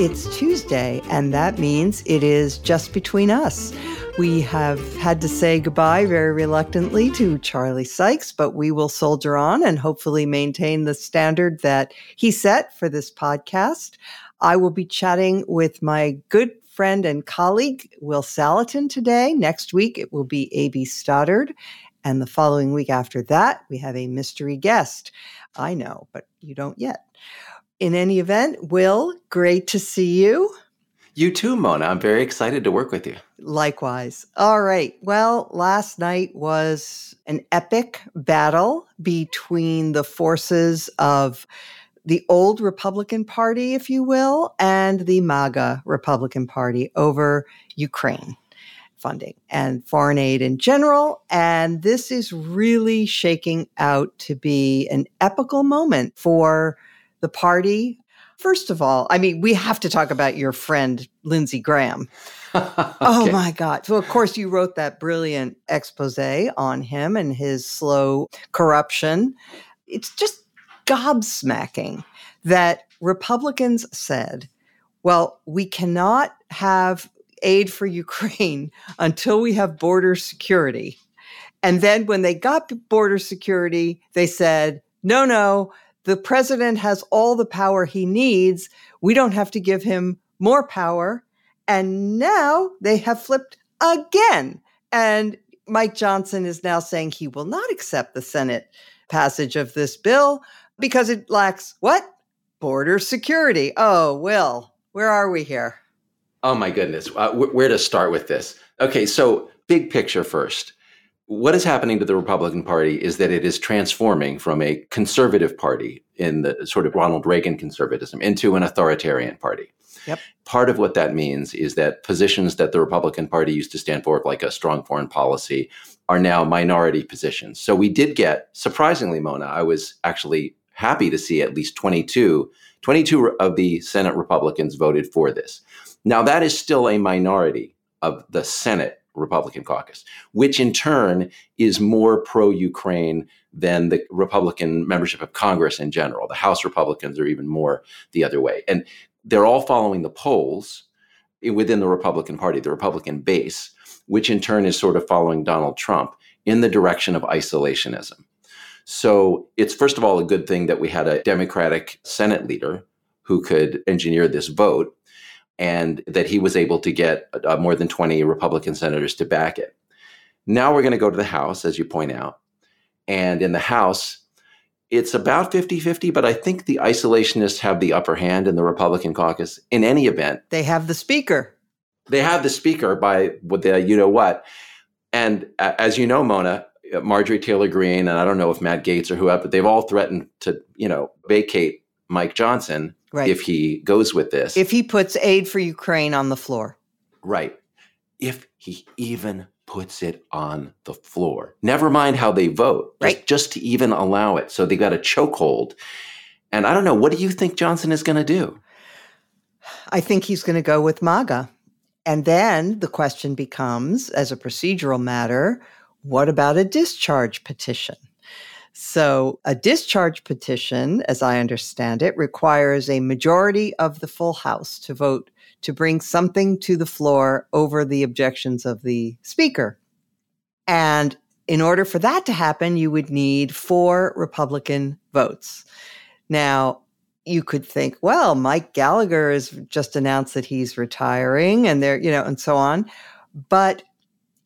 it's Tuesday, and that means it is just between us. We have had to say goodbye very reluctantly to Charlie Sykes, but we will soldier on and hopefully maintain the standard that he set for this podcast. I will be chatting with my good friend and colleague, Will Saletan, today. Next week, it will be A.B. Stoddard. And the following week after that, we have a mystery guest. I know, but you don't yet. In any event, Will, great to see you. You too, Mona. I'm very excited to work with you. Likewise. All right. Well, last night was an epic battle between the forces of the old Republican Party, if you will, and the MAGA Republican Party over Ukraine funding and foreign aid in general. And this is really shaking out to be an epical moment for the party. First of all, I mean, we have to talk about your friend, Lindsey Graham. Oh okay. Oh my God. So, of course, you wrote that brilliant expose on him and his slow corruption. It's just gobsmacking that Republicans said, well, we cannot have aid for Ukraine until we have border security. And then when they got border security, they said, no, no, the president has all the power he needs. We don't have to give him more power. And now they have flipped again. And Mike Johnson is now saying he will not accept the Senate passage of this bill because it lacks what? Border security. Oh, Will, where are we here? Oh, my goodness. Uh, where to start with this? Okay, so big picture first what is happening to the Republican Party is that it is transforming from a conservative party in the sort of Ronald Reagan conservatism into an authoritarian party. Yep. Part of what that means is that positions that the Republican Party used to stand for, like a strong foreign policy, are now minority positions. So we did get, surprisingly, Mona, I was actually happy to see at least 22, 22 of the Senate Republicans voted for this. Now, that is still a minority of the Senate Republican caucus, which in turn is more pro Ukraine than the Republican membership of Congress in general. The House Republicans are even more the other way. And they're all following the polls within the Republican Party, the Republican base, which in turn is sort of following Donald Trump in the direction of isolationism. So it's first of all a good thing that we had a Democratic Senate leader who could engineer this vote and that he was able to get uh, more than 20 Republican senators to back it. Now we're going to go to the House, as you point out. And in the House, it's about 50 50, but I think the isolationists have the upper hand in the Republican caucus. In any event, they have the speaker. They have the speaker by with the you know what. And uh, as you know, Mona, uh, Marjorie Taylor Greene, and I don't know if Matt Gaetz or whoever, but they've all threatened to, you know, vacate Mike Johnson right. if he goes with this. If he puts aid for Ukraine on the floor. Right. If he even puts it on the floor. Never mind how they vote. Right. Just, just to even allow it. So they got a chokehold. And I don't know, what do you think Johnson is going to do? I think he's going to go with MAGA. And then the question becomes, as a procedural matter, what about a discharge petition? So, a discharge petition, as I understand it, requires a majority of the full House to vote to bring something to the floor over the objections of the Speaker. And in order for that to happen, you would need four Republican votes. Now, you could think, well, Mike Gallagher has just announced that he's retiring and there, you know, and so on. But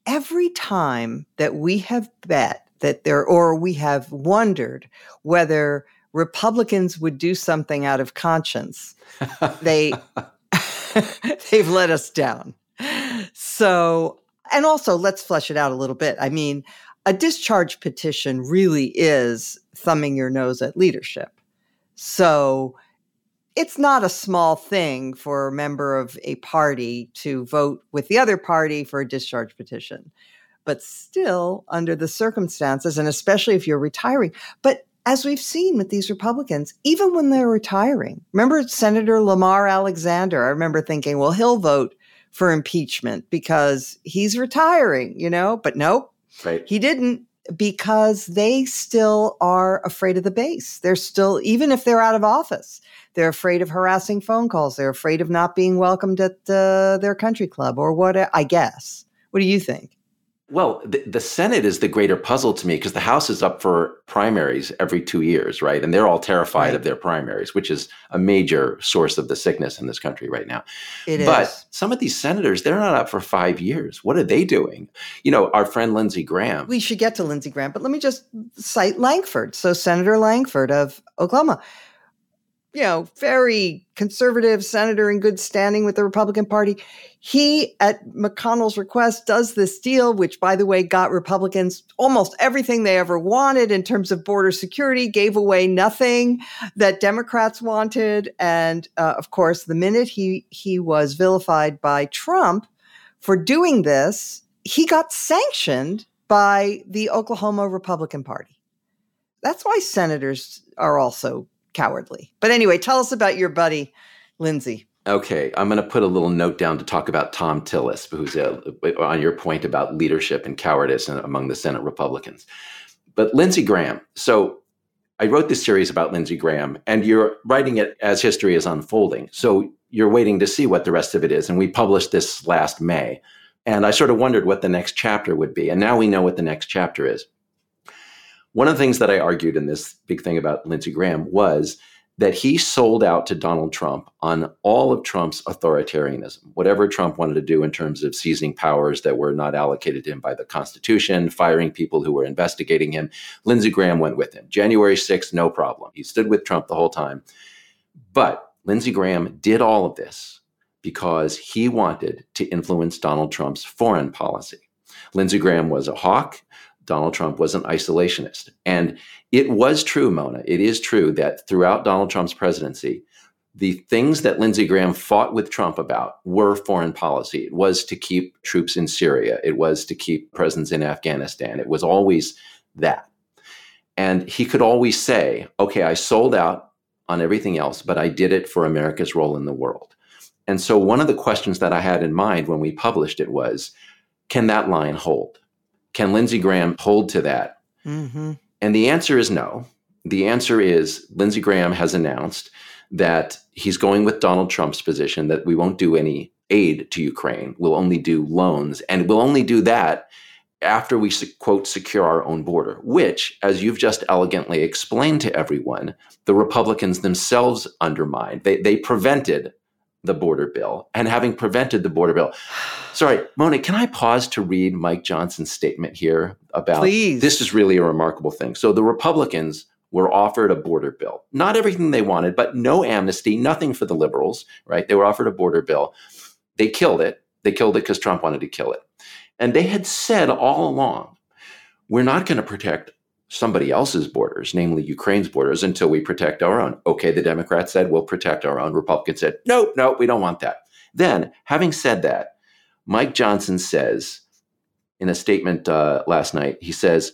every time that we have bet that there, or we have wondered whether Republicans would do something out of conscience. they, they've let us down. So, and also let's flesh it out a little bit. I mean, a discharge petition really is thumbing your nose at leadership. So, it's not a small thing for a member of a party to vote with the other party for a discharge petition but still under the circumstances, and especially if you're retiring. But as we've seen with these Republicans, even when they're retiring, remember Senator Lamar Alexander? I remember thinking, well, he'll vote for impeachment because he's retiring, you know, but nope, right. he didn't because they still are afraid of the base. They're still, even if they're out of office, They're afraid of harassing phone calls. They're afraid of not being welcomed at uh, their country club or what, I guess. What do you think? Well, the, the, Senate is the greater puzzle to me because the House is up for primaries every two years, right? And they're all terrified right. of their primaries, which is a major source of the sickness in this country right now. It but is. some of these senators, they're not up for five years. What are they doing? You know, our friend Lindsey Graham. We should get to Lindsey Graham, but let me just cite Lankford. So, Senator Lankford of Oklahoma you know, very conservative senator in good standing with the Republican Party. He, at McConnell's request, does this deal, which, by the way, got Republicans almost everything they ever wanted in terms of border security, gave away nothing that Democrats wanted. And uh, of course, the minute he, he was vilified by Trump for doing this, he got sanctioned by the Oklahoma Republican Party. That's why senators are also cowardly. But anyway, tell us about your buddy, Lindsey. Okay, I'm going to put a little note down to talk about Thom Tillis, who's uh, a, on your point about leadership and cowardice among the Senate Republicans. But Lindsey Graham. So I wrote this series about Lindsey Graham, and you're writing it as history is unfolding. So you're waiting to see what the rest of it is. And we published this last May. And I sort of wondered what the next chapter would be. And now we know what the next chapter is. One of the things that I argued in this big thing about Lindsey Graham was that he sold out to Donald Trump on all of Trump's authoritarianism, whatever Trump wanted to do in terms of seizing powers that were not allocated to him by the Constitution, firing people who were investigating him. Lindsey Graham went with him. January 6th, no problem. He stood with Trump the whole time. But Lindsey Graham did all of this because he wanted to influence Donald Trump's foreign policy. Lindsey Graham was a hawk. Donald Trump was an isolationist. And it was true, Mona. It is true that throughout Donald Trump's presidency, the things that Lindsey Graham fought with Trump about were foreign policy. It was to keep troops in Syria, it was to keep presence in Afghanistan. It was always that. And he could always say, okay, I sold out on everything else, but I did it for America's role in the world. And so one of the questions that I had in mind when we published it was can that line hold? Can Lindsey Graham hold to that? Mm-hmm. And the answer is no. The answer is Lindsey Graham has announced that he's going with Donald Trump's position that we won't do any aid to Ukraine. We'll only do loans. And we'll only do that after we, quote, secure our own border, which, as you've just elegantly explained to everyone, the Republicans themselves undermined. They, they prevented the border bill and having prevented the border bill. Sorry, Mona, can I pause to read Mike Johnson's statement here about Please. this is really a remarkable thing. So the Republicans were offered a border bill. Not everything they wanted, but no amnesty, nothing for the liberals, right? They were offered a border bill. They killed it. They killed it because Trump wanted to kill it. And they had said all along, we're not going to protect somebody else's borders, namely Ukraine's borders, until we protect our own. Okay, the Democrats said we'll protect our own. Republicans said, nope, nope, we don't want that. Then, having said that, Mike Johnson says in a statement uh, last night, he says,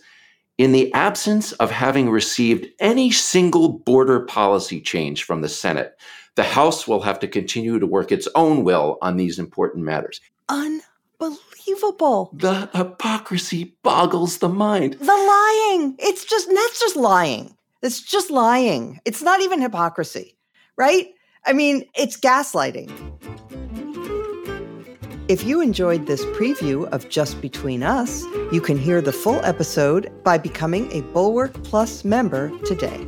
in the absence of having received any single border policy change from the Senate, the House will have to continue to work its own will on these important matters. Unbelievable unbelievable. The hypocrisy boggles the mind. The lying. It's just, that's just lying. It's just lying. It's not even hypocrisy, right? I mean, it's gaslighting. If you enjoyed this preview of Just Between Us, you can hear the full episode by becoming a Bulwark Plus member today.